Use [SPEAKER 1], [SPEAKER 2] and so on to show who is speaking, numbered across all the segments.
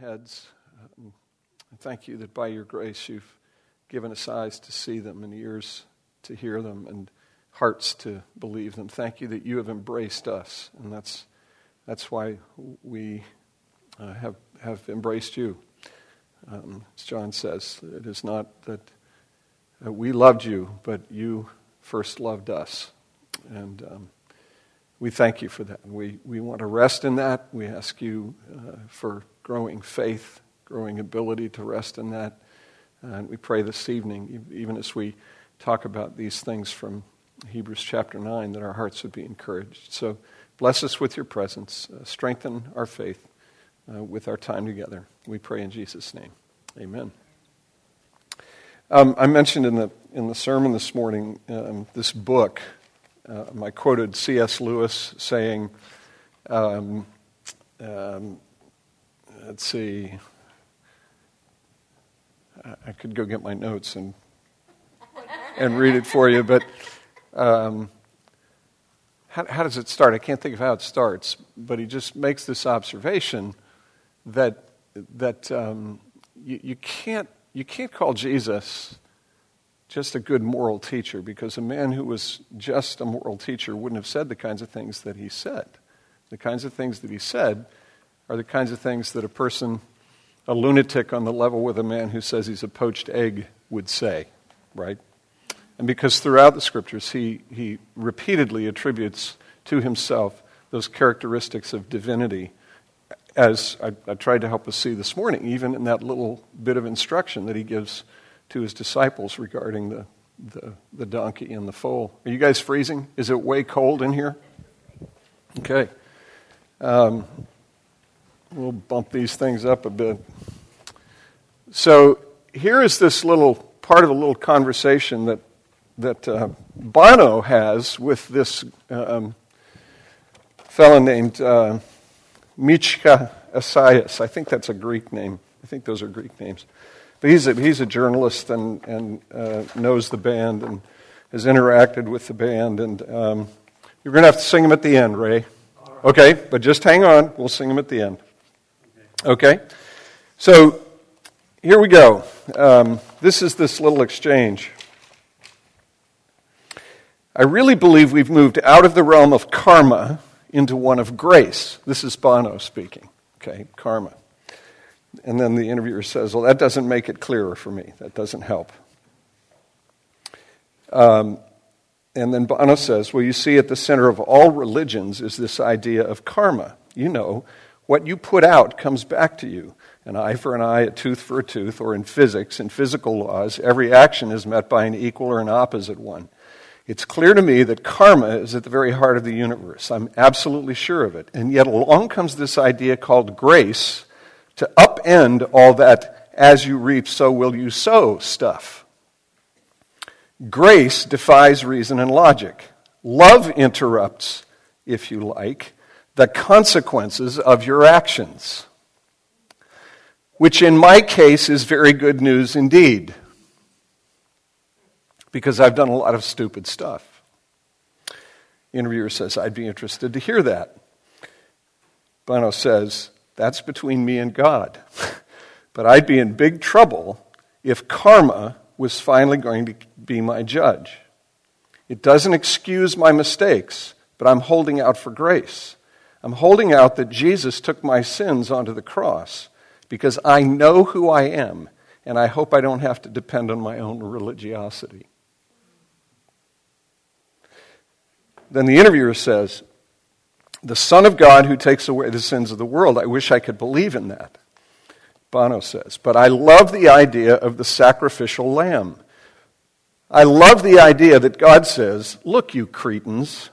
[SPEAKER 1] heads. Um, thank you that by your grace you've given us eyes to see them and ears to hear them and hearts to believe them. Thank you that you have embraced us, and that's, that's why we uh, have, have embraced you. Um, as John says, it is not that uh, we loved you, but you first loved us. And um, we thank you for that. And we, we want to rest in that. We ask you uh, for growing faith, growing ability to rest in that. And we pray this evening, even as we talk about these things from Hebrews chapter 9, that our hearts would be encouraged. So bless us with your presence, uh, strengthen our faith uh, with our time together. We pray in Jesus' name. Amen. Um, I mentioned in the, in the sermon this morning um, this book. Um, I quoted C.S. Lewis saying, um, um, let's see, I could go get my notes and, and read it for you, but um, how, how does it start? I can't think of how it starts, but he just makes this observation that, that um, you, you, can't, you can't call Jesus just a good moral teacher because a man who was just a moral teacher wouldn't have said the kinds of things that he said. The kinds of things that he said are the kinds of things that a person, a lunatic on the level with a man who says he's a poached egg, would say, right? And because throughout the scriptures he, he repeatedly attributes to himself those characteristics of divinity, as I, I tried to help us see this morning, even in that little bit of instruction that he gives to his disciples regarding the, the, the donkey and the foal. Are you guys freezing? Is it way cold in here? Okay. Um, we'll bump these things up a bit. So here is this little part of a little conversation that that uh, Bono has with this um, fellow named uh, Michka Assayas. I think that's a Greek name. I think those are Greek names. But he's a, he's a journalist and, and uh, knows the band and has interacted with the band. And um, you're going to have to sing them at the end, Ray. Okay, but just hang on. We'll sing them at the end. Okay? So here we go. Um, this is this little exchange. I really believe we've moved out of the realm of karma into one of grace. This is Bono speaking. Okay, karma. And then the interviewer says, Well, that doesn't make it clearer for me. That doesn't help. Um, and then Bono says, Well, you see, at the center of all religions is this idea of karma. You know, what you put out comes back to you. An eye for an eye, a tooth for a tooth, or in physics, in physical laws, every action is met by an equal or an opposite one. It's clear to me that karma is at the very heart of the universe. I'm absolutely sure of it. And yet along comes this idea called grace to upend all that as you reap, so will you sow stuff. Grace defies reason and logic. Love interrupts, if you like, the consequences of your actions, which in my case is very good news indeed, because I've done a lot of stupid stuff. interviewer says, I'd be interested to hear that. Bono says, that's between me and God. but I'd be in big trouble if karma was finally going to be my judge. It doesn't excuse my mistakes, but I'm holding out for grace. I'm holding out that Jesus took my sins onto the cross because I know who I am, and I hope I don't have to depend on my own religiosity. Then the interviewer says, the Son of God who takes away the sins of the world. I wish I could believe in that, Bono says. But I love the idea of the sacrificial lamb. I love the idea that God says, Look, you cretins,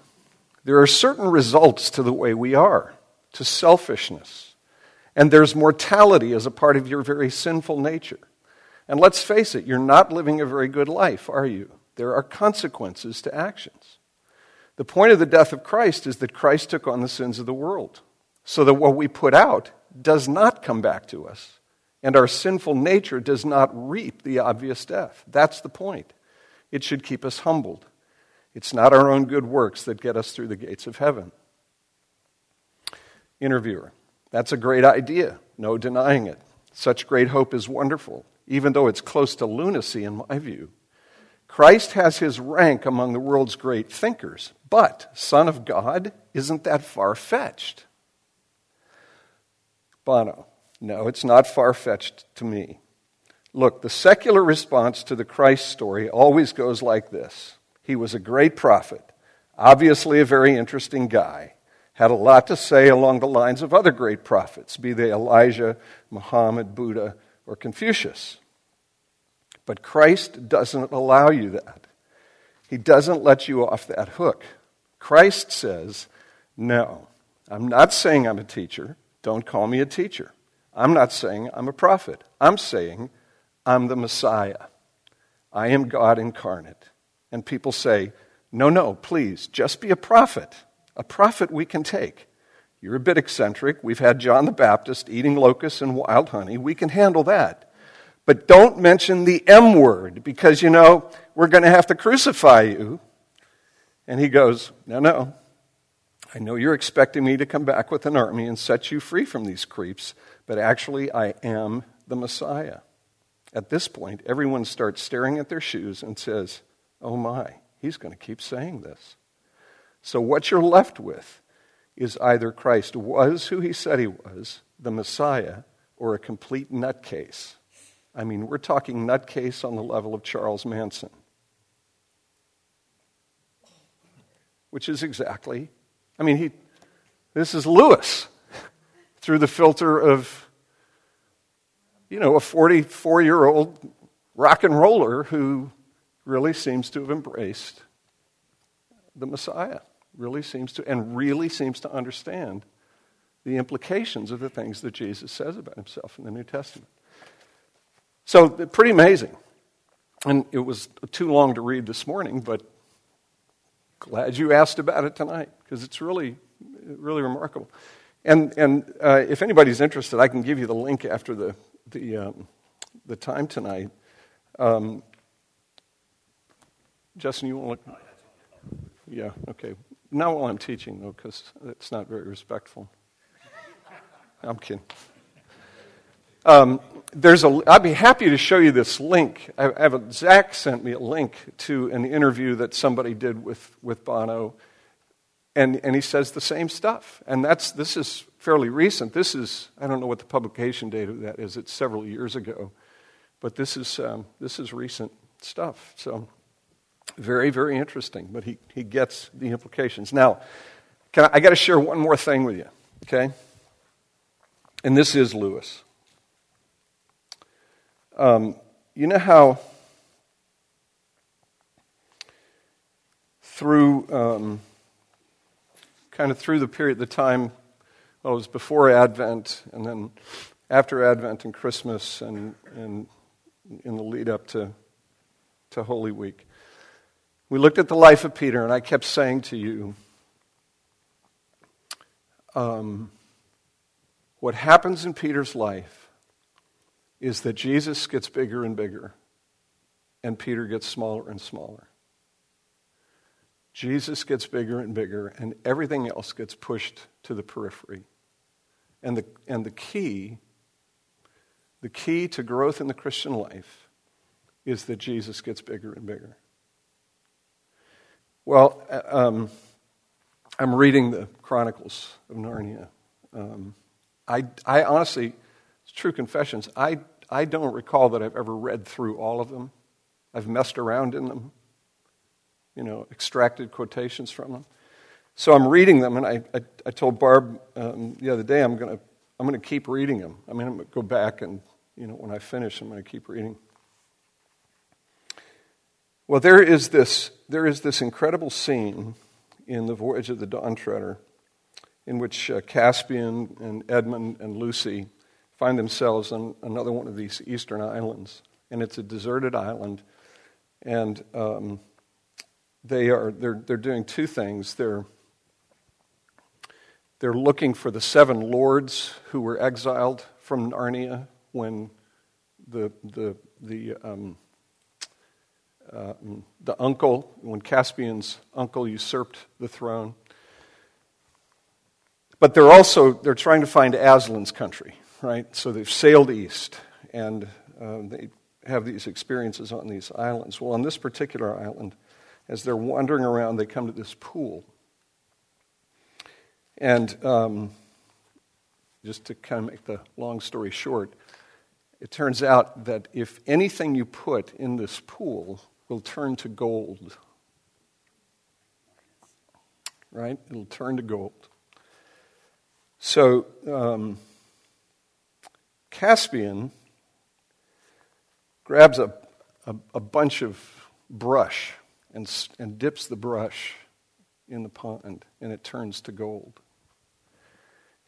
[SPEAKER 1] there are certain results to the way we are, to selfishness. And there's mortality as a part of your very sinful nature. And let's face it, you're not living a very good life, are you? There are consequences to actions. The point of the death of Christ is that Christ took on the sins of the world, so that what we put out does not come back to us, and our sinful nature does not reap the obvious death. That's the point. It should keep us humbled. It's not our own good works that get us through the gates of heaven. Interviewer, that's a great idea, no denying it. Such great hope is wonderful, even though it's close to lunacy in my view. Christ has his rank among the world's great thinkers, but Son of God, isn't that far fetched? Bono, no, it's not far fetched to me. Look, the secular response to the Christ story always goes like this He was a great prophet, obviously a very interesting guy, had a lot to say along the lines of other great prophets, be they Elijah, Muhammad, Buddha, or Confucius. But Christ doesn't allow you that. He doesn't let you off that hook. Christ says, No, I'm not saying I'm a teacher. Don't call me a teacher. I'm not saying I'm a prophet. I'm saying I'm the Messiah. I am God incarnate. And people say, no, no, please, just be a prophet. A prophet we can take. You're a bit eccentric. We've had John the Baptist eating locusts and wild honey. We can handle that. But don't mention the M word because, you know, we're going to have to crucify you. And he goes, No, no. I know you're expecting me to come back with an army and set you free from these creeps, but actually, I am the Messiah. At this point, everyone starts staring at their shoes and says, Oh my, he's going to keep saying this. So, what you're left with is either Christ was who he said he was, the Messiah, or a complete nutcase. I mean, we're talking nutcase on the level of Charles Manson, which is exactly, I mean, he, this is Lewis through the filter of you know, a 44 year old rock and roller who really seems to have embraced the Messiah, really seems to, and really seems to understand the implications of the things that Jesus says about himself in the New Testament. So, pretty amazing. And it was too long to read this morning, but glad you asked about it tonight because it's really, really remarkable. And, and uh, if anybody's interested, I can give you the link after the, the, um, the time tonight. Um, Justin, you want to look? Yeah, okay. Not while I'm teaching, though, because it's not very respectful. I'm kidding. Um, there's a, I'd be happy to show you this link. I have a, Zach sent me a link to an interview that somebody did with, with Bono, and, and he says the same stuff. And that's, this is fairly recent. This is, I don't know what the publication date of that is, it's several years ago. But this is, um, this is recent stuff. So, very, very interesting. But he, he gets the implications. Now, can I, I got to share one more thing with you, okay? And this is Lewis. Um, you know how through um, kind of through the period, the time well, it was before Advent, and then after Advent and Christmas, and, and in the lead up to, to Holy Week. We looked at the life of Peter, and I kept saying to you, um, what happens in Peter's life is that Jesus gets bigger and bigger, and Peter gets smaller and smaller. Jesus gets bigger and bigger, and everything else gets pushed to the periphery. And the, and the key, the key to growth in the Christian life is that Jesus gets bigger and bigger. Well, uh, um, I'm reading the Chronicles of Narnia. Um, I, I honestly, it's true confessions, I, I don't recall that I've ever read through all of them. I've messed around in them, you know, extracted quotations from them. So I'm reading them, and I, I, I told Barb um, the other day I'm going to I'm going to keep reading them. I mean, I'm going to go back and, you know, when I finish, I'm going to keep reading. Well, there is this, there is this incredible scene in The Voyage of the Dawn Treader in which uh, Caspian and Edmund and Lucy find themselves on another one of these eastern islands. And it's a deserted island. And um, they are, they're, they're doing two things. They're they're looking for the seven lords who were exiled from Narnia when the, the, the, um, uh, the uncle, when Caspian's uncle usurped the throne. But they're also they're trying to find Aslan's country. Right? So they've sailed east and um, they have these experiences on these islands. Well, on this particular island, as they're wandering around, they come to this pool. And um, just to kind of make the long story short, it turns out that if anything you put in this pool will turn to gold, right? It'll turn to gold. So, um, Caspian grabs a, a, a, bunch of brush and, and dips the brush in the pond, and it turns to gold.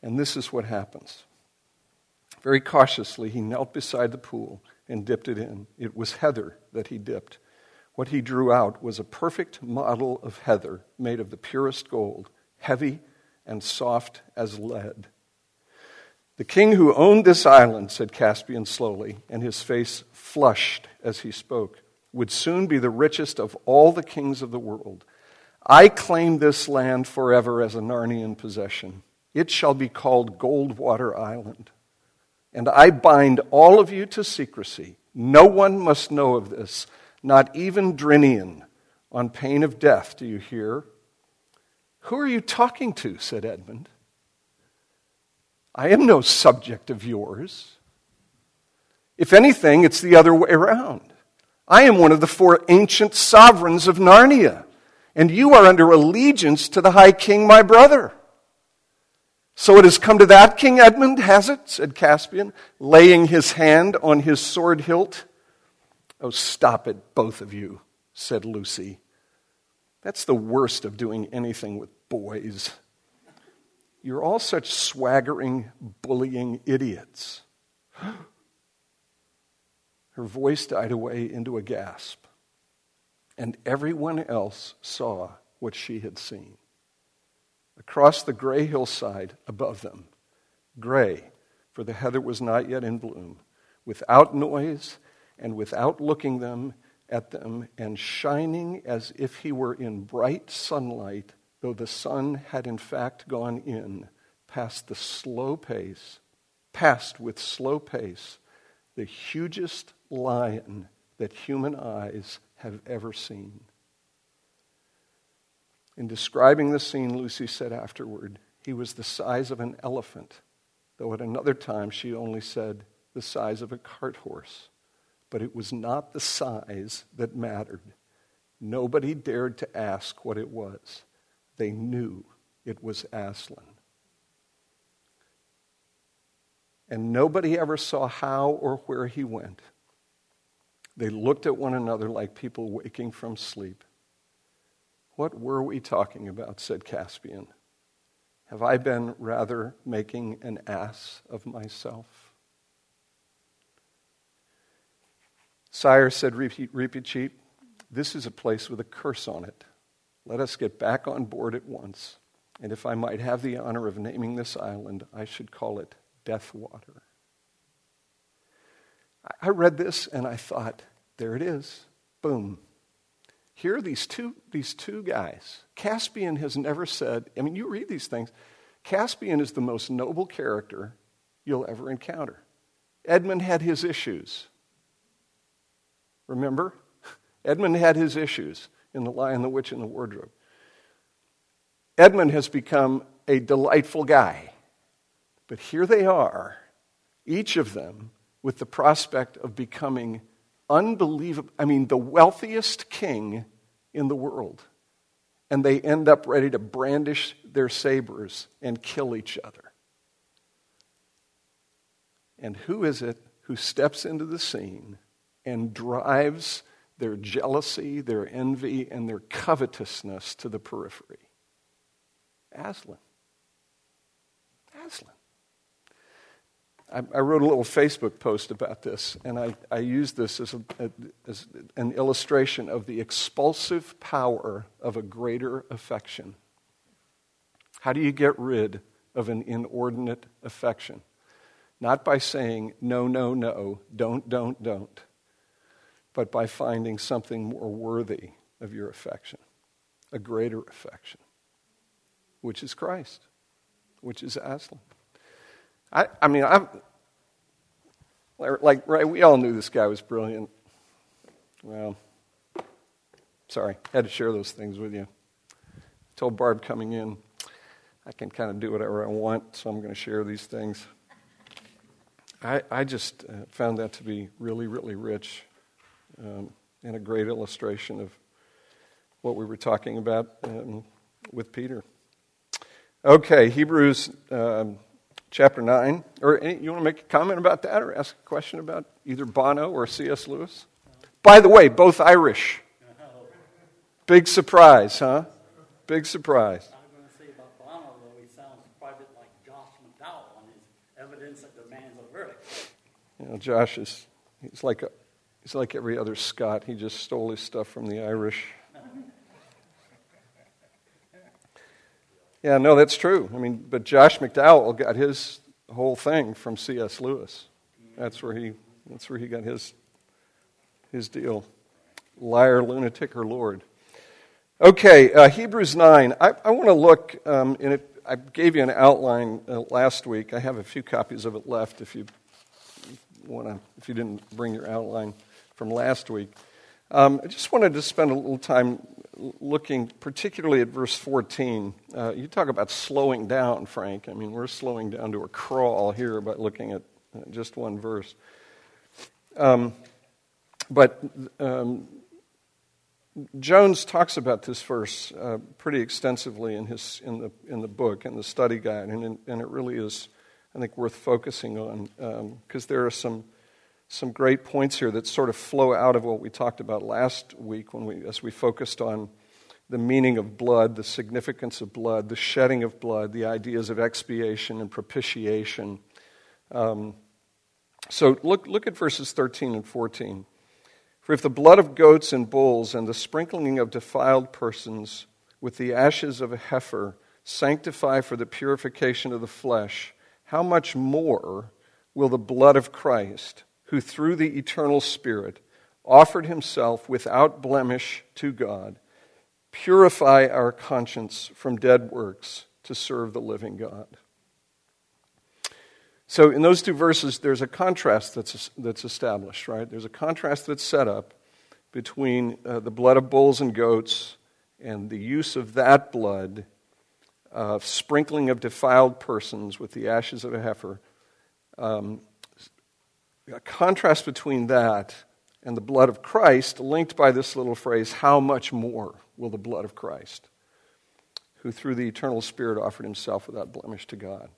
[SPEAKER 1] And this is what happens. Very cautiously, he knelt beside the pool and dipped it in. It was heather that he dipped. What he drew out was a perfect model of heather made of the purest gold, heavy and soft as lead. The king who owned this island, said Caspian slowly, and his face flushed as he spoke, would soon be the richest of all the kings of the world. I claim this land forever as a Narnian possession. It shall be called Goldwater Island. And I bind all of you to secrecy. No one must know of this, not even Drinian, on pain of death. Do you hear? Who are you talking to? said Edmund. I am no subject of yours. If anything, it's the other way around. I am one of the four ancient sovereigns of Narnia, and you are under allegiance to the High King, my brother. So it has come to that, King Edmund, has it? said Caspian, laying his hand on his sword hilt. Oh, stop it, both of you, said Lucy. That's the worst of doing anything with boys. You're all such swaggering, bullying idiots. Her voice died away into a gasp, and everyone else saw what she had seen across the gray hillside above them. Gray, for the heather was not yet in bloom, without noise and without looking them at them, and shining as if he were in bright sunlight, though the sun had in fact gone in, past the slow pace, past with slow pace, the hugest lion that human eyes have ever seen. In describing the scene, Lucy said afterward, he was the size of an elephant, though at another time she only said the size of a cart horse. But it was not the size that mattered. Nobody dared to ask what it was. They knew it was Aslan. And nobody ever saw how or where he went. They looked at one another like people waking from sleep. What were we talking about? said Caspian. Have I been rather making an ass of myself? Sire, said Reepicheep, this is a place with a curse on it. Let us get back on board at once. And if I might have the honor of naming this island, I should call it Deathwater. I read this and I thought, there it is. Boom. Here are these two, these two guys. Caspian has never said, I mean, you read these things. Caspian is the most noble character you'll ever encounter. Edmund had his issues. Remember? Edmund had his issues in The Lion, the Witch, and the Wardrobe. Edmund has become a delightful guy. But here they are, each of them with the prospect of becoming unbelievable, I mean, the wealthiest king in the world. And they end up ready to brandish their sabers and kill each other. And who is it who steps into the scene and drives their jealousy, their envy, and their covetousness to the periphery? Aslan. Aslan. I, I wrote a little Facebook post about this, and I, I used this as, a, as an illustration of the expulsive power of a greater affection. How do you get rid of an inordinate affection? Not by saying, no, no, no, don't, don't, don't, but by finding something more worthy of your affection, a greater affection, which is Christ, which is Aslan. I, I mean, I'm Like, right, we all knew this guy was brilliant. Well, sorry, had to share those things with you. I told Barb coming in, I can kind of do whatever I want, so I'm going to share these things. I, I just uh, found that to be really, really rich um, and a great illustration of what we were talking about um, with Peter. Okay, Hebrews um, chapter 9. Or any, you want to make a comment about that or ask a question about either Bono or C.S. Lewis? By the way, both Irish. Big surprise, huh? Big surprise.
[SPEAKER 2] I'm going to say about Bono, though, he sounds quite a bit like Josh McDowell on his evidence that demands a verdict.
[SPEAKER 1] You know, Josh is he's like a, he's like every other Scot. He just stole his stuff from the Irish. Yeah, no, that's true. I mean, but Josh McDowell got his whole thing from C.S. Lewis. That's where he that's where he got his his deal. Liar, lunatic, or Lord. Okay, uh, Hebrews 9. I, I want to look, um, in it, I gave you an outline uh, last week. I have a few copies of it left if you want to, if you didn't bring your outline from last week. Um, I just wanted to spend a little time looking particularly at verse 14. Uh, you talk about slowing down, Frank. I mean, we're slowing down to a crawl here by looking at uh, just one verse. Um, but um, Jones talks about this verse uh, pretty extensively in, his, in, the, in the book, in the study guide, and, and it really is, I think, worth focusing on because um, there are some, some great points here that sort of flow out of what we talked about last week when we, as we focused on the meaning of blood, the significance of blood, the shedding of blood, the ideas of expiation and propitiation. Um, so look, look at verses 13 and 14. For if the blood of goats and bulls and the sprinkling of defiled persons with the ashes of a heifer sanctify for the purification of the flesh, how much more will the blood of Christ, who through the eternal Spirit offered himself without blemish to God, purify our conscience from dead works to serve the living God? So, in those two verses, there's a contrast that's, that's established, right? There's a contrast that's set up between uh, the blood of bulls and goats and the use of that blood, uh, sprinkling of defiled persons with the ashes of a heifer. Um, a contrast between that and the blood of Christ, linked by this little phrase, how much more will the blood of Christ, who through the eternal Spirit offered himself without blemish to God?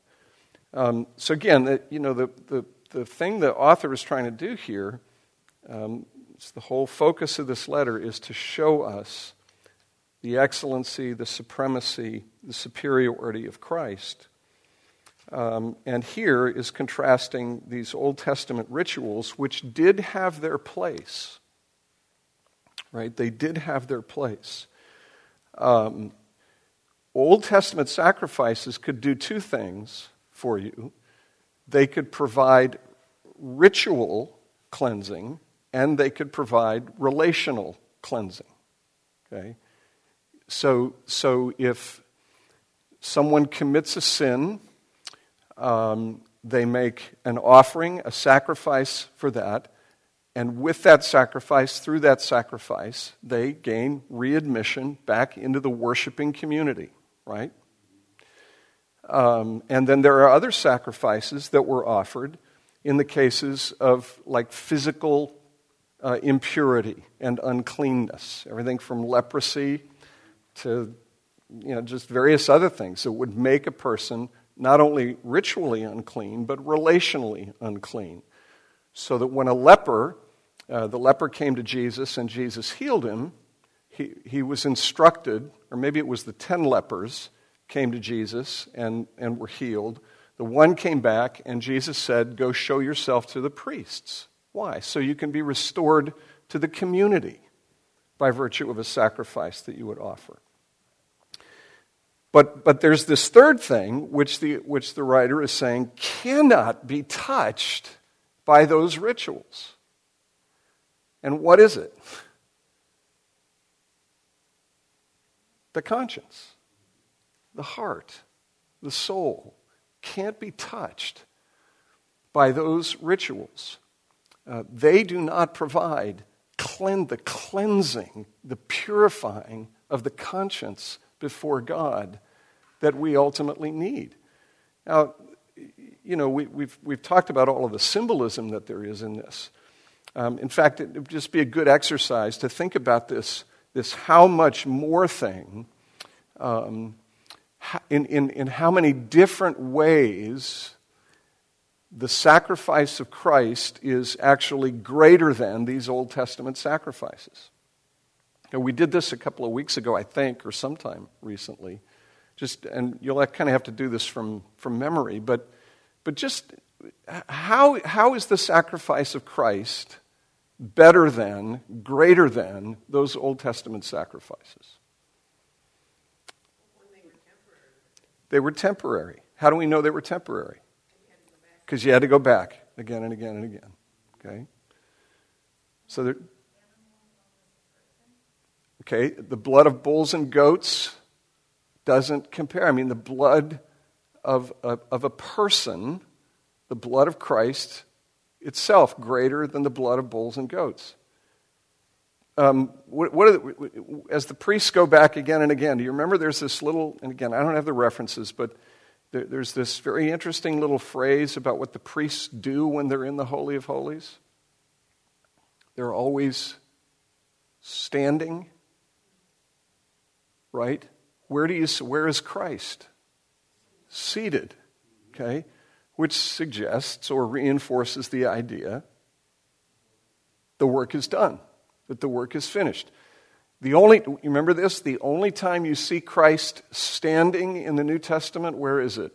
[SPEAKER 1] Um, so again, the, you know, the, the, the thing the author is trying to do here, um, the whole focus of this letter is to show us the excellency, the supremacy, the superiority of Christ. Um, and here is contrasting these Old Testament rituals, which did have their place. Right? They did have their place. Um, Old Testament sacrifices could do two things for you. They could provide ritual cleansing and they could provide relational cleansing. Okay? So, so if someone commits a sin, um, they make an offering, a sacrifice for that, and with that sacrifice, through that sacrifice, they gain readmission back into the worshiping community, right? Um, and then there are other sacrifices that were offered in the cases of like physical uh, impurity and uncleanness, everything from leprosy to you know, just various other things that would make a person not only ritually unclean, but relationally unclean. So that when a leper, uh, the leper came to Jesus and Jesus healed him, he, he was instructed, or maybe it was the ten lepers, came to Jesus and, and were healed. The one came back, and Jesus said, Go show yourself to the priests. Why? So you can be restored to the community by virtue of a sacrifice that you would offer. But, but there's this third thing, which the, which the writer is saying cannot be touched by those rituals. And what is it? The conscience the heart, the soul, can't be touched by those rituals. uh, they do not provide clean, the cleansing, the purifying of the conscience before God that we ultimately need. Now, you know, we, have we've, we've talked about all of the symbolism that there is in this. Um, in fact, it would just be a good exercise to think about this, this how much more thing, um, in, in, in how many different ways the sacrifice of Christ is actually greater than these Old Testament sacrifices. We did this a couple of weeks ago, I think, or sometime recently. Just, and you'll kind of have to do this from, from memory, but, but just how, how is the sacrifice of Christ better than, greater than those Old Testament sacrifices? They were temporary. How do we know they were temporary? Because you had to go back again and again and again. Okay? So there. Okay, the blood of bulls and goats doesn't compare. I mean, the blood of a, of a person, the blood of Christ, itself greater than the blood of bulls and goats. Um, what, what the, as the priests go back again and again, do you remember there's this little, and again, I don't have the references, but there, there's this very interesting little phrase about what the priests do when they're in the Holy of Holies? They're always standing, right? Where, do you, where is Christ? Seated, okay? which suggests or reinforces the idea the work is done, that the work is finished. The only, remember this? The only time you see Christ standing in the New Testament, where is it?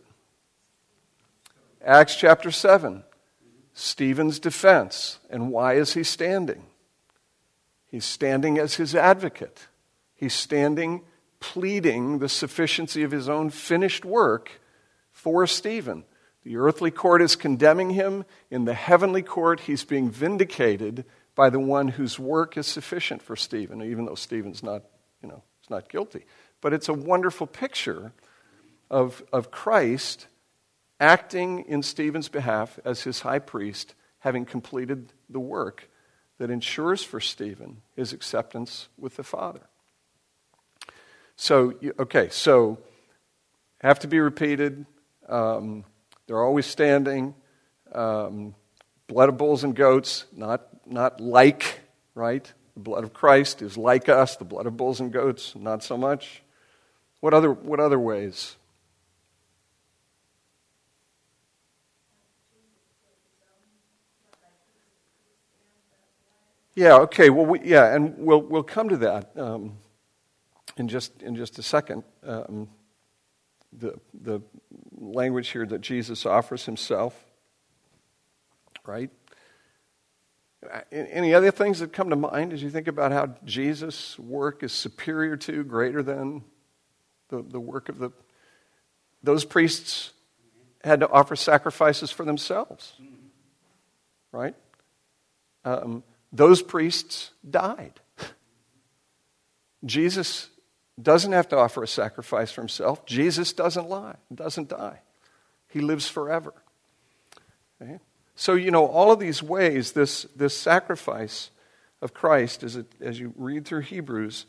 [SPEAKER 1] Acts chapter 7. Stephen's defense. And why is he standing? He's standing as his advocate. He's standing pleading the sufficiency of his own finished work for Stephen. The earthly court is condemning him. In the heavenly court, he's being vindicated by the one whose work is sufficient for Stephen, even though Stephen's not, you know, he's not guilty. But it's a wonderful picture of, of Christ acting in Stephen's behalf as his high priest, having completed the work that ensures for Stephen his acceptance with the Father. So, okay, so have to be repeated. Um, they're always standing. Um, blood of bulls and goats, not, not like, right? The blood of Christ is like us. The blood of bulls and goats, not so much. What other, what other ways? Yeah, okay. Well, we, yeah, and we'll, we'll come to that um, in, just, in just a second. Um, the, the language here that Jesus offers himself, right? Any other things that come to mind as you think about how Jesus' work is superior to, greater than the, the work of the. Those priests had to offer sacrifices for themselves, right? Um, those priests died. Jesus doesn't have to offer a sacrifice for himself. Jesus doesn't lie, doesn't die. He lives forever. Okay? So, you know, all of these ways, this, this sacrifice of Christ, as, it, as you read through Hebrews,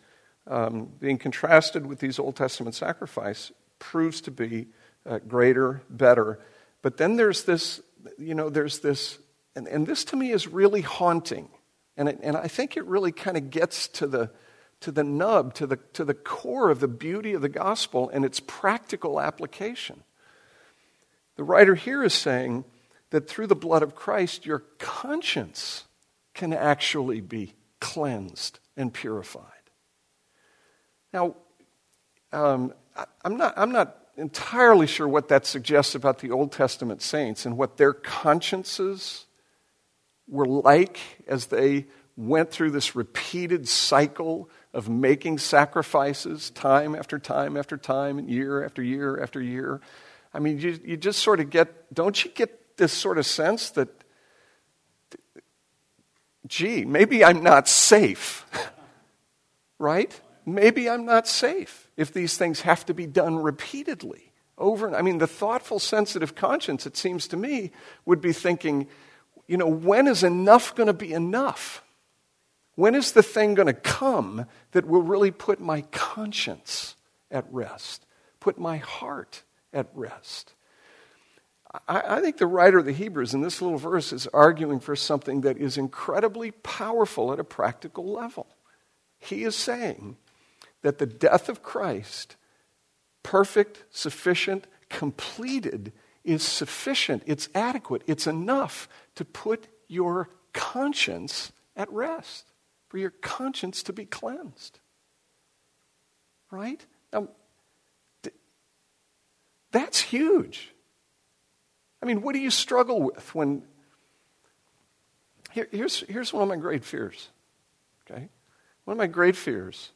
[SPEAKER 1] um, being contrasted with these Old Testament sacrifice, proves to be uh, greater, better. But then there's this, you know, there's this, and, and this to me is really haunting. And, it, and I think it really kind of gets to the, to the nub, to the, to the core of the beauty of the gospel and its practical application. The writer here is saying that through the blood of Christ, your conscience can actually be cleansed and purified. Now, um, I'm, not, I'm not entirely sure what that suggests about the Old Testament saints and what their consciences were like as they went through this repeated cycle of making sacrifices time after time after time, and year after year after year. I mean, you, you just sort of get, don't you get this sort of sense that, gee, maybe I'm not safe, right? Maybe I'm not safe if these things have to be done repeatedly over and I mean, the thoughtful, sensitive conscience, it seems to me, would be thinking, you know, when is enough going to be enough? When is the thing going to come that will really put my conscience at rest, put my heart at rest? I, think the writer of the Hebrews in this little verse is arguing for something that is incredibly powerful at a practical level. He is saying that the death of Christ, perfect, sufficient, completed, is sufficient, it's adequate, it's enough to put your conscience at rest, for your conscience to be cleansed. Right? Now, that's huge. I mean, what do you struggle with when. Here, here's, here's one of my great fears. Okay? One of my great fears.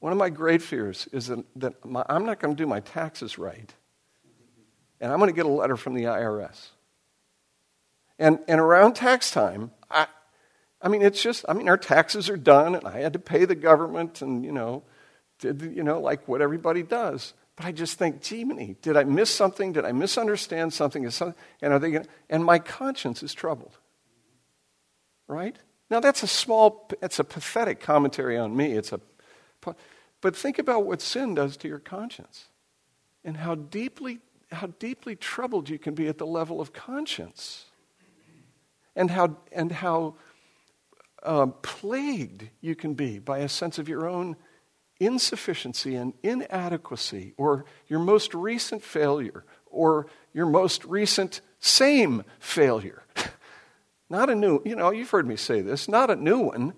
[SPEAKER 1] One of my great fears is that, that my, I'm not going to do my taxes right. And I'm going to get a letter from the IRS. And, and around tax time, I, I mean, it's just, I mean, our taxes are done, and I had to pay the government, and, you know, did, you know, like what everybody does. But I just think, gee, did I miss something? Did I misunderstand something? And, are they gonna, and my conscience is troubled. Right? Now, that's a small, it's a pathetic commentary on me. It's a, but think about what sin does to your conscience and how deeply, how deeply troubled you can be at the level of conscience and how, and how uh, plagued you can be by a sense of your own insufficiency and inadequacy, or your most recent failure, or your most recent same failure. not a new, you know, you've heard me say this, not a new one,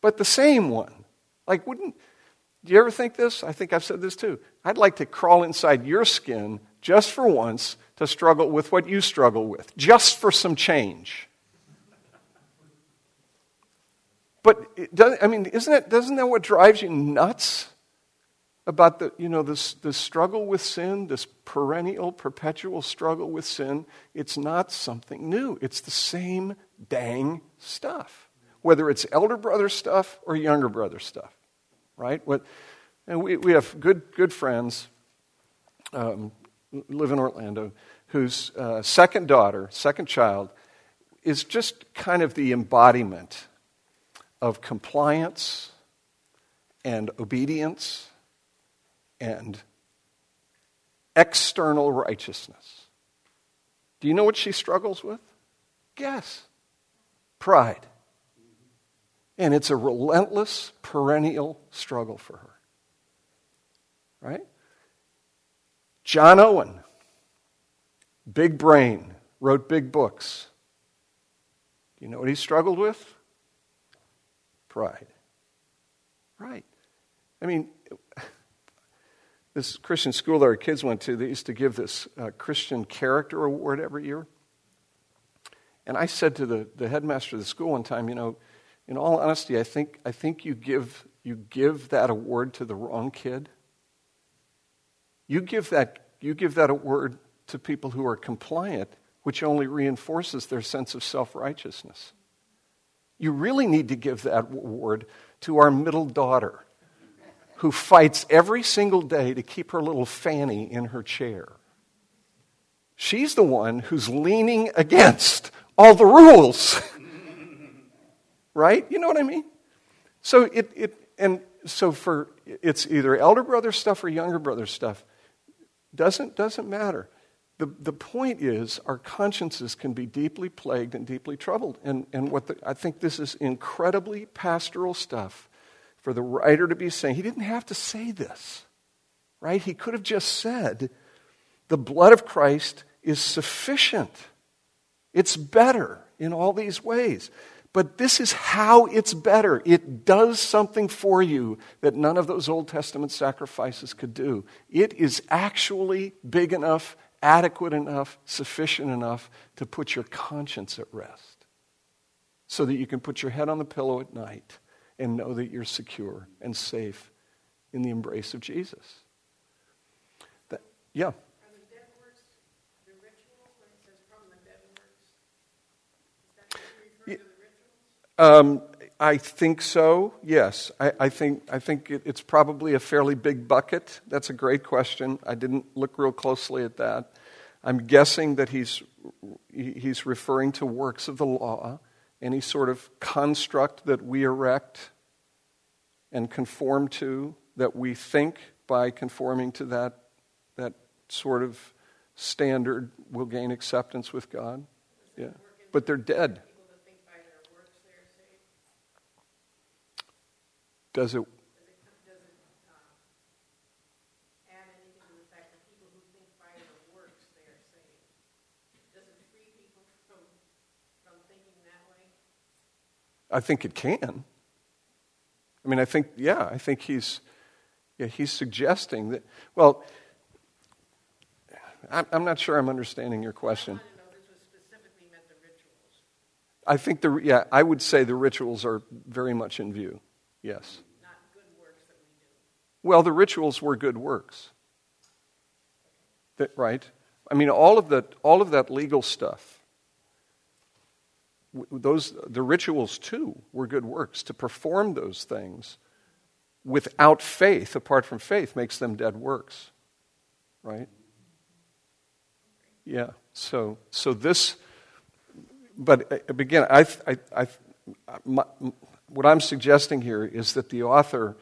[SPEAKER 1] but the same one. Like, wouldn't, do you ever think this? I think I've said this too. I'd like to crawl inside your skin just for once to struggle with what you struggle with, just for some change. But does, I mean, isn't it, doesn't that what drives you nuts about the, you know, this, this struggle with sin, this perennial, perpetual struggle with sin? It's not something new. It's the same dang stuff, whether it's elder brother stuff or younger brother stuff, right? What, and we, we have good, good friends, um, live in Orlando, whose uh, second daughter, second child, is just kind of the embodiment of compliance and obedience and external righteousness. Do you know what she struggles with? Guess. Pride. And it's a relentless, perennial struggle for her. Right? John Owen, big brain, wrote big books. Do you know what he struggled with? Pride. Right. I mean, this Christian school that our kids went to, they used to give this uh, Christian Character Award every year. And I said to the, the headmaster of the school one time, you know, in all honesty, I think, I think you, give, you give that award to the wrong kid. You give, that, you give that award to people who are compliant, which only reinforces their sense of self righteousness. You really need to give that award to our middle daughter who fights every single day to keep her little fanny in her chair. She's the one who's leaning against all the rules. right? You know what I mean? So it, it and so for it's either elder brother stuff or younger brother stuff. Doesn't doesn't matter. The, the point is, our consciences can be deeply plagued and deeply troubled. And, and what the, I think this is incredibly pastoral stuff for the writer to be saying. He didn't have to say this, right? He could have just said, the blood of Christ is sufficient. It's better in all these ways. But this is how it's better. It does something for you that none of those Old Testament sacrifices could do. It is actually big enough adequate enough, sufficient enough to put your conscience at rest so that you can put your head on the pillow at night and know that you're secure and safe in the embrace of Jesus. That, yeah. Um, I think so, yes. I, I think, I think it, it's probably a fairly big bucket. That's a great question. I didn't look real closely at that. I'm guessing that he's, he's referring to works of the law, any sort of construct that we erect and conform to, that we think by conforming to that, that sort of standard will gain acceptance with God. Yeah. But they're dead. Does it? I think it can. I mean, I think, yeah, I think he's, yeah, he's suggesting that. Well, I'm not sure I'm understanding your question. I think the yeah, I would say the rituals are very much in view. Yes. Well, the rituals were good works. That, right? I mean, all of that, all of that legal stuff. Those the rituals too were good works. To perform those things without faith, apart from faith, makes them dead works. Right? Yeah. So, so this, but uh, again, I, I, I, my, what I'm suggesting here is that the author,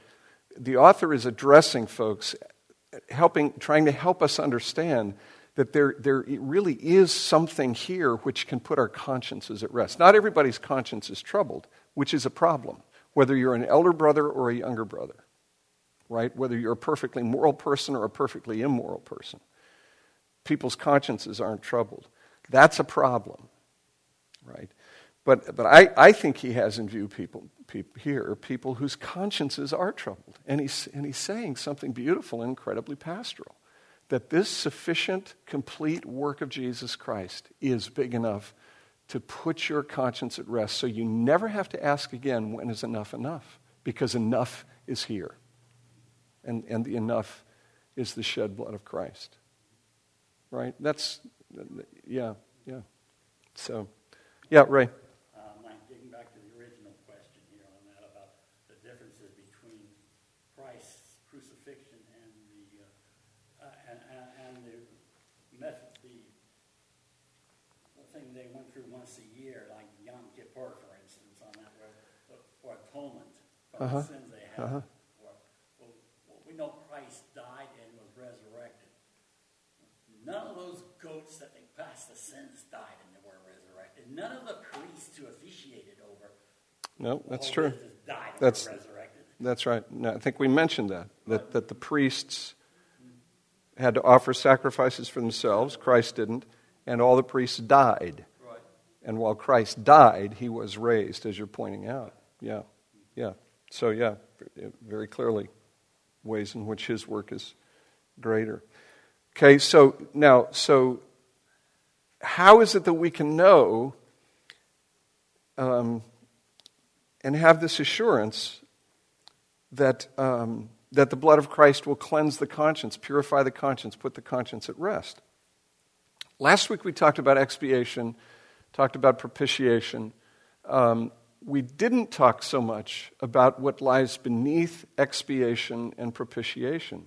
[SPEAKER 1] the author is addressing folks, helping, trying to help us understand that there, there really is something here which can put our consciences at rest. Not everybody's conscience is troubled, which is a problem, whether you're an elder brother or a younger brother, right? Whether you're a perfectly moral person or a perfectly immoral person people's consciences aren't troubled. That's a problem, right? But, but I, I think he has in view people, people here, people whose consciences are troubled. And he's, and he's saying something beautiful and incredibly pastoral that this sufficient, complete work of Jesus Christ is big enough to put your conscience at rest so you never have to ask again, when is enough enough? Because enough is here. And, and the enough is the shed blood of Christ right? That's, yeah, yeah. So, yeah, Ray.
[SPEAKER 2] Um, I'm getting back to the original question here on that about the differences between Christ's crucifixion and the uh, uh, and, and, the method, the, the thing they went through once a year, like Yom Kippur, for instance, on that for atonement for uh-huh. the sins they had. Uh-huh. None of those goats that they passed the sins died and they were resurrected. None of the priests who officiated over.
[SPEAKER 1] No, that's true. that's That's right. No, I think we mentioned that, that that the priests had to offer sacrifices for themselves. Christ didn't, and all the priests died. Right. And while Christ died, he was raised, as you're pointing out. Yeah, yeah. So yeah, very clearly, ways in which his work is greater. Okay, so now, so how is it that we can know um, and have this assurance that, um, that the blood of Christ will cleanse the conscience, purify the conscience, put the conscience at rest? Last week we talked about expiation, talked about propitiation. Um, we didn't talk so much about what lies beneath expiation and propitiation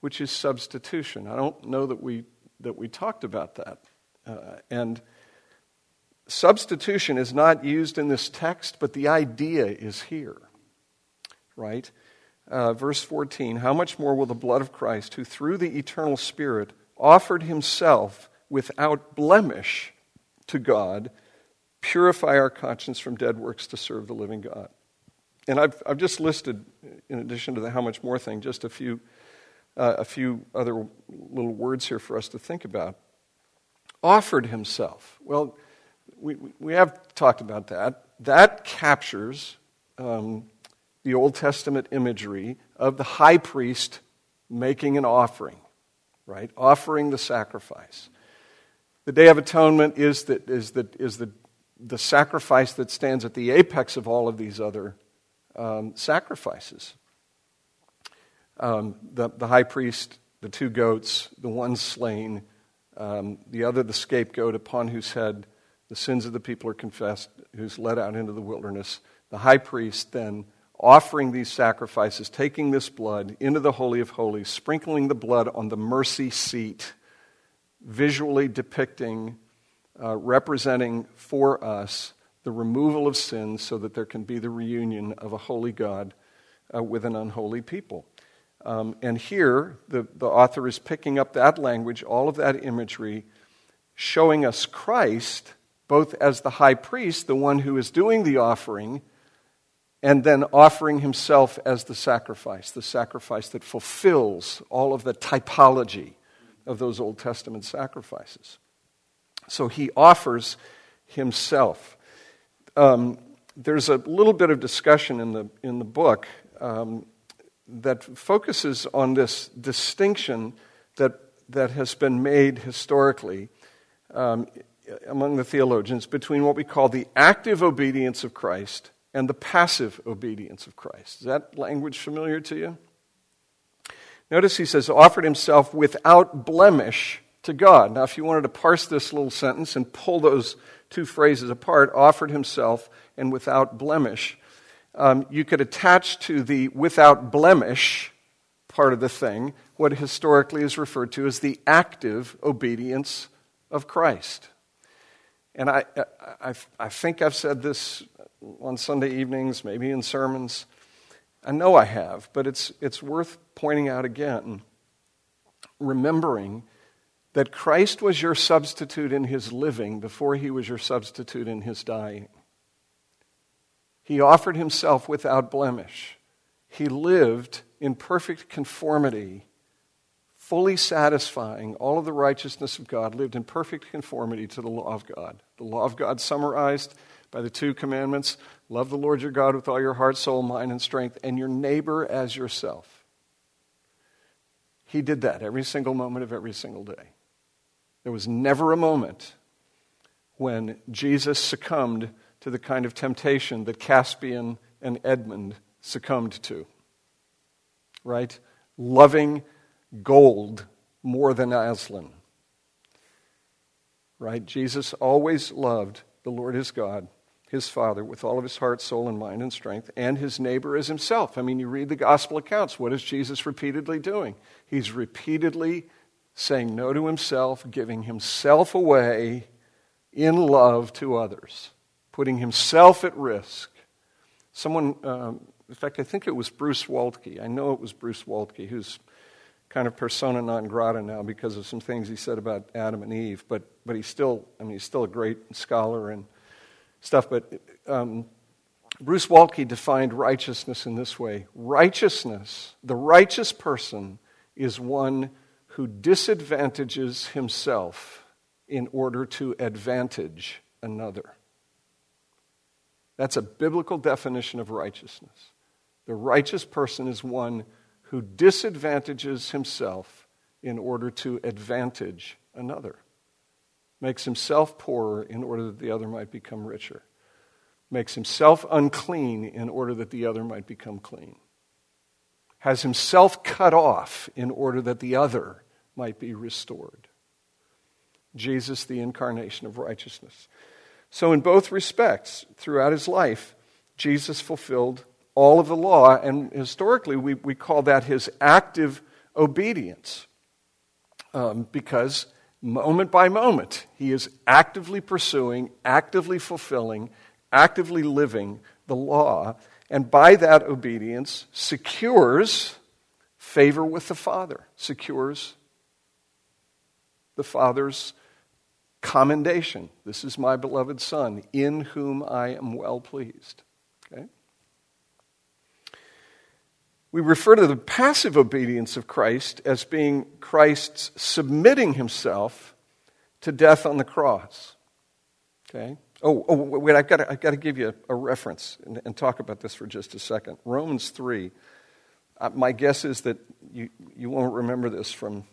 [SPEAKER 1] which is substitution. I don't know that we, that we talked about that. Uh, and substitution is not used in this text, but the idea is here, right? Uh, verse 14 How much more will the blood of Christ, who through the eternal Spirit offered himself without blemish to God, purify our conscience from dead works to serve the living God? And I've, I've just listed, in addition to the how much more thing, just a few uh, a few other little words here for us to think about. Offered himself. Well, we, we have talked about that. That captures um, the Old Testament imagery of the high priest making an offering, right? Offering the sacrifice. The Day of Atonement is the, is the, is the, the sacrifice that stands at the apex of all of these other um, sacrifices um, the, the high priest, the two goats, the one slain, um, the other the scapegoat upon whose head the sins of the people are confessed, who's led out into the wilderness. The high priest then offering these sacrifices, taking this blood into the Holy of Holies, sprinkling the blood on the mercy seat visually depicting, uh, representing for us the removal of sins so that there can be the reunion of a holy God uh, with an unholy people. Um, and here, the, the author is picking up that language, all of that imagery, showing us Christ both as the high priest, the one who is doing the offering, and then offering himself as the sacrifice, the sacrifice that fulfills all of the typology of those Old Testament sacrifices. So he offers himself. Um, there's a little bit of discussion in the, in the book um, that focuses on this distinction that, that has been made historically um, among the theologians between what we call the active obedience of Christ and the passive obedience of Christ. Is that language familiar to you? Notice he says, offered himself without blemish to God. Now, if you wanted to parse this little sentence and pull those two phrases apart, offered himself and without blemish, um, you could attach to the without blemish part of the thing what historically is referred to as the active obedience of Christ. And I, I, I think I've said this on Sunday evenings, maybe in sermons. I know I have, but it's, it's worth pointing out again, remembering that Christ was your substitute in his living before he was your substitute in his dying. He offered himself without blemish. He lived in perfect conformity fully satisfying all of the righteousness of God, lived in perfect conformity to the law of God. The law of God summarized by the two commandments love the Lord your God with all your heart, soul, mind, and strength, and your neighbor as yourself. He did that every single moment of every single day. There was never a moment when Jesus succumbed to the kind of temptation that Caspian and Edmund succumbed to. Right? Loving gold more than Aslan. Right? Jesus always loved the Lord his God, his Father, with all of his heart, soul, and mind and strength, and his neighbor as himself. I mean, you read the gospel accounts. What is Jesus repeatedly doing? He's repeatedly saying no to himself, giving himself away in love to others, putting himself at risk. Someone, um, in fact, I think it was Bruce Waltke. I know it was Bruce Waltke, who's kind of persona non grata now because of some things he said about Adam and Eve, but, but he's still, I mean, he's still a great scholar and stuff. But um, Bruce Waltke defined righteousness in this way righteousness, the righteous person, is one who disadvantages himself in order to advantage another. That's a biblical definition of righteousness. The righteous person is one who disadvantages himself in order to advantage another, makes himself poorer in order that the other might become richer, makes himself unclean in order that the other might become clean, has himself cut off in order that the other might be restored. Jesus, the incarnation of righteousness. So, in both respects, throughout his life, Jesus fulfilled all of the law, and historically we, we call that his active obedience. Um, because moment by moment, he is actively pursuing, actively fulfilling, actively living the law, and by that obedience secures favor with the Father, secures the Father's commendation. This is my beloved Son, in whom I am well pleased. Okay? We refer to the passive obedience of Christ as being Christ's submitting himself to death on the cross. Okay? Oh, oh wait, I've got, to, I've got to give you a, reference and, and, talk about this for just a second. Romans 3. Uh, my guess is that you, you won't remember this from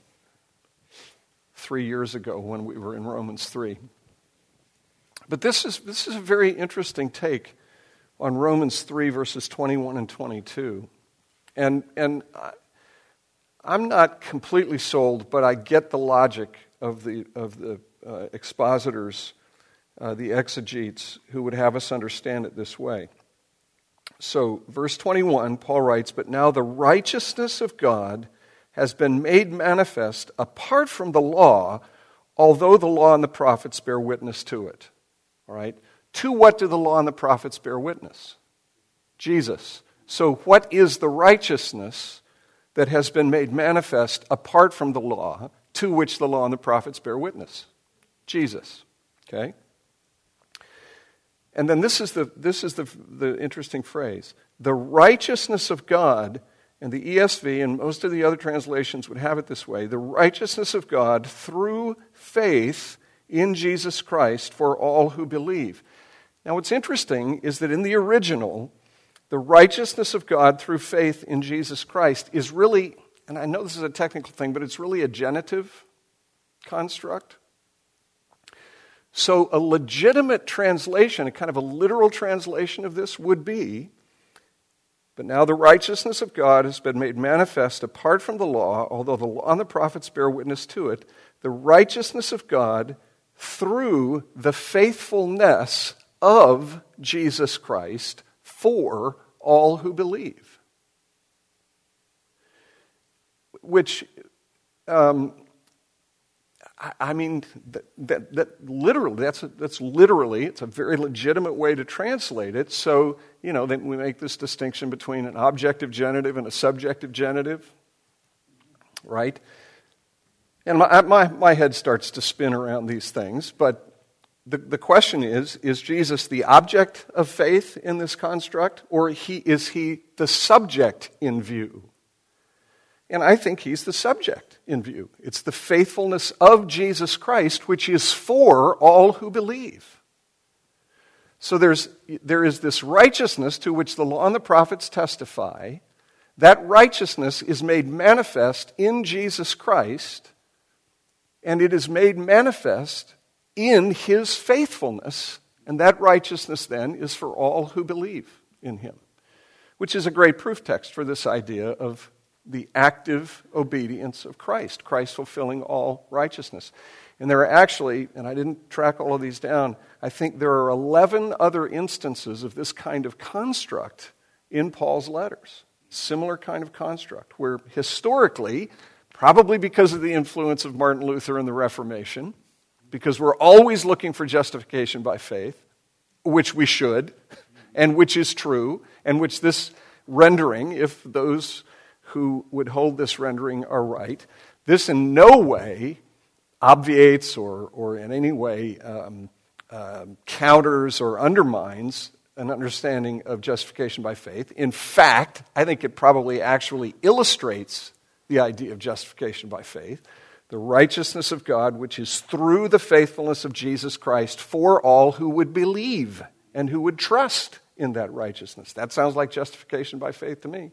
[SPEAKER 1] three years ago when we were in Romans 3. But this is, this is a very interesting take on Romans 3, verses 21 and 22. And, and I'm not completely sold, but I get the logic of the, of the uh, expositors, uh, the exegetes, who would have us understand it this way. So, verse 21, Paul writes, But now the righteousness of God has been made manifest apart from the law, although the law and the prophets bear witness to it. All right? To what do the law and the prophets bear witness? Jesus. So, what is the righteousness that has been made manifest apart from the law to which the law and the prophets bear witness? Jesus. Okay? And then this is the, this is the, the interesting phrase the righteousness of God, and the ESV and most of the other translations would have it this way the righteousness of God through faith in Jesus Christ for all who believe. Now, what's interesting is that in the original, the righteousness of God through faith in Jesus Christ is really, and I know this is a technical thing, but it's really a genitive construct. So, a legitimate translation, a kind of a literal translation of this would be But now the righteousness of God has been made manifest apart from the law, although the law and the prophets bear witness to it. The righteousness of God through the faithfulness of Jesus Christ for all who believe. Which um, I mean, that, that, that, literally, that's, a, that's literally, it's a very legitimate way to translate it. So, you know, then we make this distinction between an objective genitive and a subjective genitive, right? And my, my, my head starts to spin around these things, but the, the question is is Jesus the object of faith in this construct, or he, is he the subject in view? And I think he's the subject in view. It's the faithfulness of Jesus Christ, which is for all who believe. So there's, there is this righteousness to which the law and the prophets testify. That righteousness is made manifest in Jesus Christ, and it is made manifest in his faithfulness. And that righteousness then is for all who believe in him, which is a great proof text for this idea of the active obedience of Christ, Christ fulfilling all righteousness. And there are actually, and I didn't track all of these down, I think there are 11 other instances of this kind of construct in Paul's letters. Similar kind of construct, where historically, probably because of the influence of Martin Luther and the Reformation, because we're always looking for justification by faith, which we should, and which is true, and which this rendering, if those who would hold this rendering are right. This in no way obviates or, or in any way um, uh, counters or undermines an understanding of justification by faith. In fact, I think it probably actually illustrates the idea of justification by faith. The righteousness of God, which is through the faithfulness of Jesus Christ for all who would believe and who would trust in that righteousness. That sounds like justification by faith to me.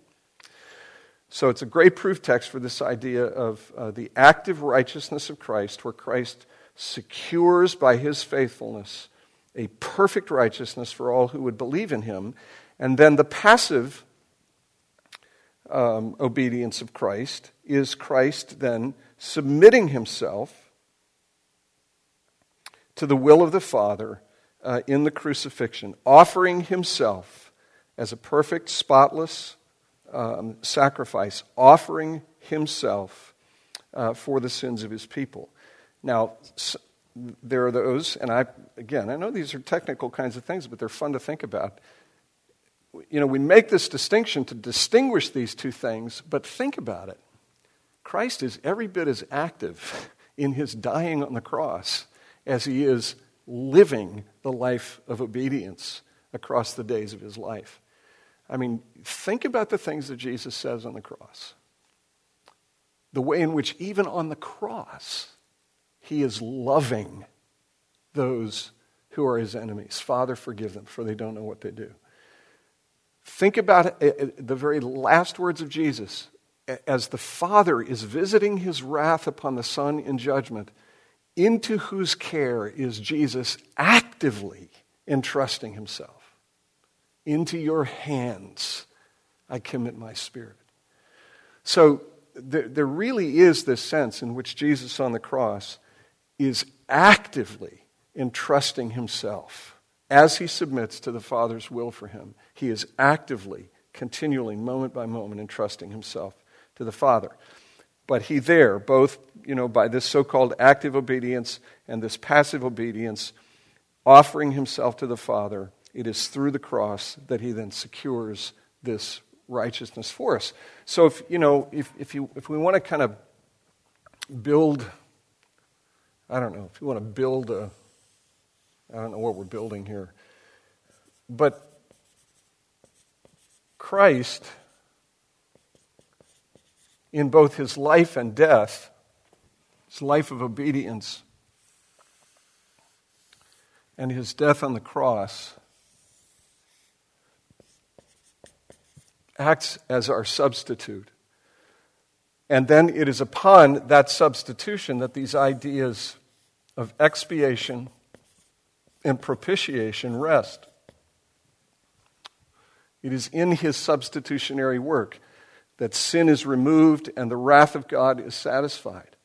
[SPEAKER 1] So it's a great proof text for this idea of uh, the active righteousness of Christ, where Christ secures by his faithfulness a perfect righteousness for all who would believe in him. And then the passive um, obedience of Christ is Christ then submitting himself to the will of the Father uh, in the crucifixion, offering himself as a perfect, spotless, um, sacrifice, offering himself uh, for the sins of his people. Now, there are those, and I, again, I know these are technical kinds of things, but they're fun to think about. You know, we make this distinction to distinguish these two things, but think about it. Christ is every bit as active in his dying on the cross as he is living the life of obedience across the days of his life. I mean, think about the things that Jesus says on the cross. The way in which, even on the cross, he is loving those who are his enemies. Father, forgive them, for they don't know what they do. Think about uh, uh, the very last words of Jesus as the Father is visiting his wrath upon the Son in judgment, into whose care is Jesus actively entrusting himself. Into your hands I commit my spirit. So there, there really is this sense in which Jesus on the cross is actively entrusting himself as he submits to the Father's will for him. He is actively, continually, moment by moment, entrusting himself to the Father. But he there, both you know, by this so called active obedience and this passive obedience, offering himself to the Father, it is through the cross that he then secures this righteousness for us. So if you know, if, if you if we want to kind of build, I don't know, if you want to build a I don't know what we're building here. But Christ, in both his life and death, his life of obedience, and his death on the cross, acts as our substitute. And then it is upon that substitution that these ideas of expiation and propitiation rest. It is in his substitutionary work that sin is removed and the wrath of God is satisfied.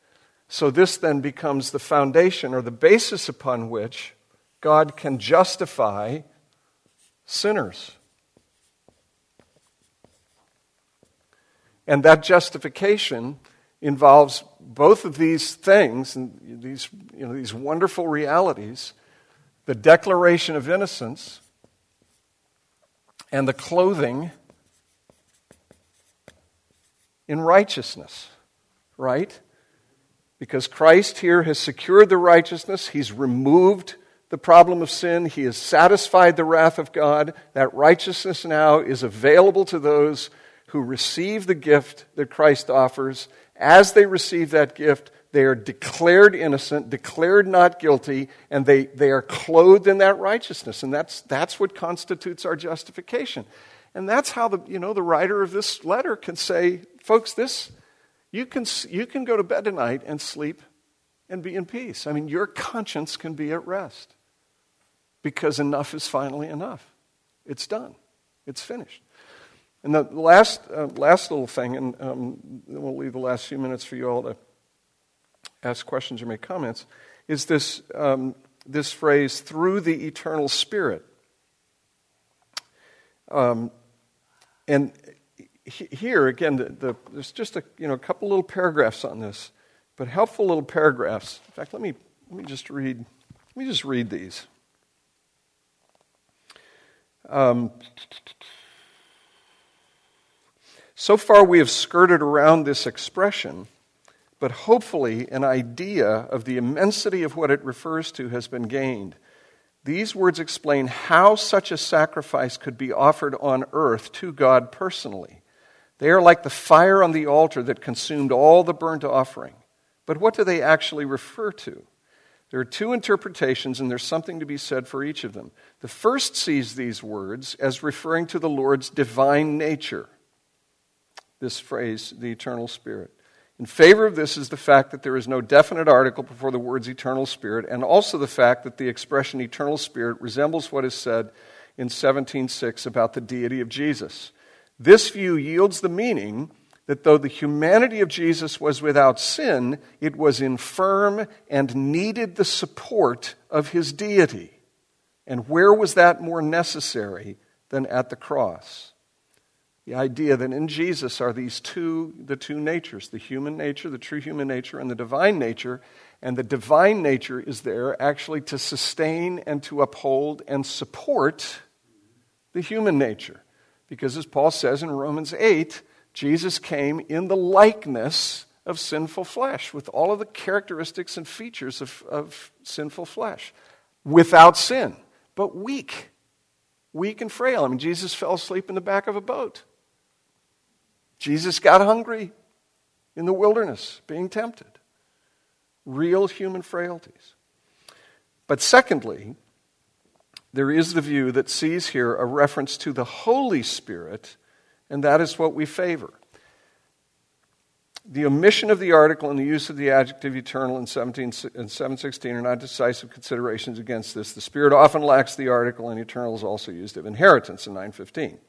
[SPEAKER 1] So, this then becomes the foundation or the basis upon which God can justify sinners. And that justification involves both of these things and these, you know, these wonderful realities the declaration of innocence and the clothing in righteousness, right? Because Christ here has secured the righteousness, He's removed the problem of sin, He has satisfied the wrath of God. That righteousness now is available to those who receive the gift that Christ offers. As they receive that gift, they are declared innocent, declared not guilty, and they, they are clothed in that righteousness. And that's, that's what constitutes our justification. And that's how the, you know, the writer of this letter can say, folks, this, you can, you can go to bed tonight and sleep and be in peace. I mean, your conscience can be at rest because enough is finally enough. It's done, it's finished. And the last, uh, last little thing, and um, we'll leave the last few minutes for you all to ask questions or make comments, is this, um, this phrase, through the eternal Spirit. Um, and he, here, again, the, the, there's just a you know, a couple little paragraphs on this, but helpful little paragraphs. In fact, let me, let me just read, let me just read these. Um, so far, we have skirted around this expression but hopefully an idea of the immensity of what it refers to has been gained. These words explain how such a sacrifice could be offered on earth to God personally. They are like the fire on the altar that consumed all the burnt offering. But what do they actually refer to? There are two interpretations, and there's something to be said for each of them. The first sees these words as referring to the Lord's divine nature. This phrase, the eternal spirit. In favor of this is the fact that there is no definite article before the words eternal spirit, and also the fact that the expression eternal spirit resembles what is said in 17:6 about the deity of Jesus. This view yields the meaning that though the humanity of Jesus was without sin, it was infirm and needed the support of his deity. And where was that more necessary than at the cross? The idea that in Jesus are these two, the two natures, the human nature, the true human nature, and the divine nature. And the divine nature is there actually to sustain and to uphold and support the human nature. Because as Paul says in Romans 8, Jesus came in the likeness of sinful flesh, with all of the characteristics and features of, of sinful flesh, without sin, but weak, weak and frail. I mean, Jesus fell asleep in the back of a boat. Jesus got hungry in the wilderness, being tempted. Real human frailties. But secondly, there is the view that sees here a reference to the Holy Spirit, and that is what we favor. The omission of the article and the use of the adjective eternal in, 17, in 716 are not decisive considerations against this. The Spirit often lacks the article, and eternal is also used of inheritance in 915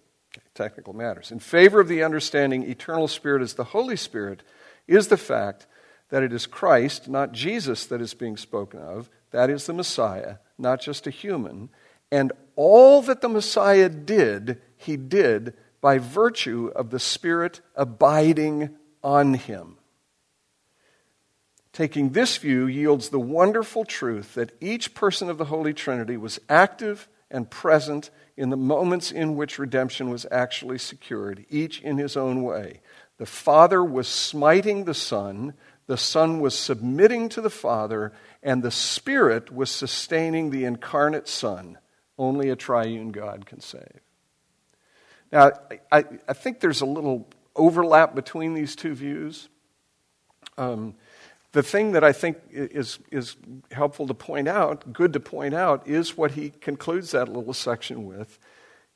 [SPEAKER 1] technical matters. In favor of the understanding eternal spirit as the Holy Spirit is the fact that it is Christ, not Jesus, that is being spoken of. That is the Messiah, not just a human. And all that the Messiah did, he did by virtue of the Spirit abiding on him. Taking this view yields the wonderful truth that each person of the Holy Trinity was active and present in the moments in which redemption was actually secured, each in his own way. The Father was smiting the Son, the Son was submitting to the Father, and the Spirit was sustaining the incarnate Son. Only a triune God can save. Now, I, I think there's a little overlap between these two views. Um, the thing that I think is, is helpful to point out, good to point out, is what he concludes that little section with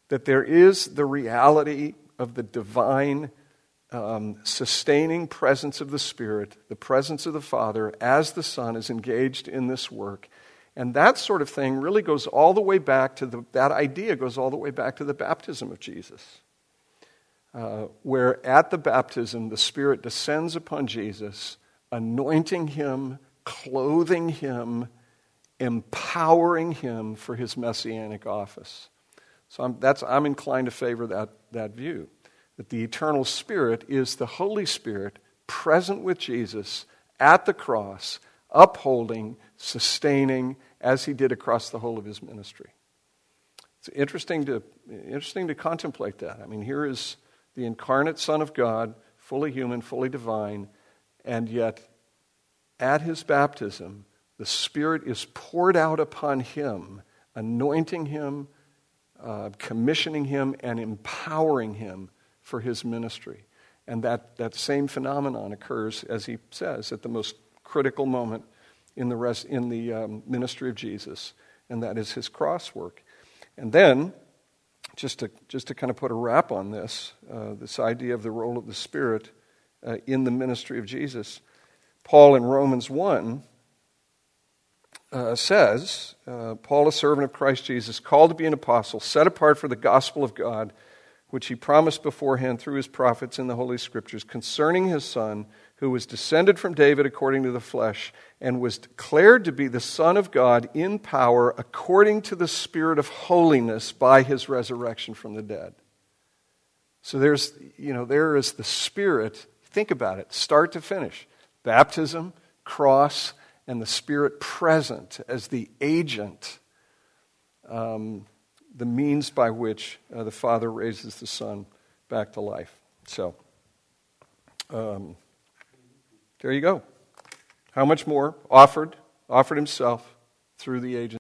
[SPEAKER 1] that there is the reality of the divine um, sustaining presence of the Spirit, the presence of the Father, as the Son is engaged in this work. And that sort of thing really goes all the way back to the, that idea goes all the way back to the baptism of Jesus. Uh, where at the baptism the Spirit descends upon Jesus anointing him, clothing him, empowering him for his messianic office. So I'm, that's, I'm inclined to favor that, that view that the eternal Spirit is the Holy Spirit present with Jesus at the cross, upholding, sustaining, as he did across the whole of his ministry. It's interesting to, interesting to contemplate that. I mean, here is the incarnate Son of God, fully human, fully divine, and yet, at his baptism, the Spirit is poured out upon him, anointing him, uh, commissioning him, and empowering him for his ministry. And that, that same phenomenon occurs, as he says, at the most critical moment in the, rest, in the um, ministry of Jesus, and that is his cross work. And then, just to, just to kind of put a wrap on this, uh, this idea of the role of the Spirit uh, in the ministry of Jesus. Paul in Romans 1 uh, says, uh, Paul, a servant of Christ Jesus, called to be an apostle, set apart for the gospel of God, which he promised beforehand through his prophets in the Holy Scriptures, concerning his Son, who was descended from David according to the flesh, and was declared to be the Son of God in power according to the Spirit of holiness by his resurrection from the dead. So there's, you know, there is the Spirit Think about it, start to finish. Baptism, cross, and the Spirit present as the agent, um, the means by which uh, the Father raises the Son back to life. So, um, there you go. How much more? Offered, offered himself through the agent.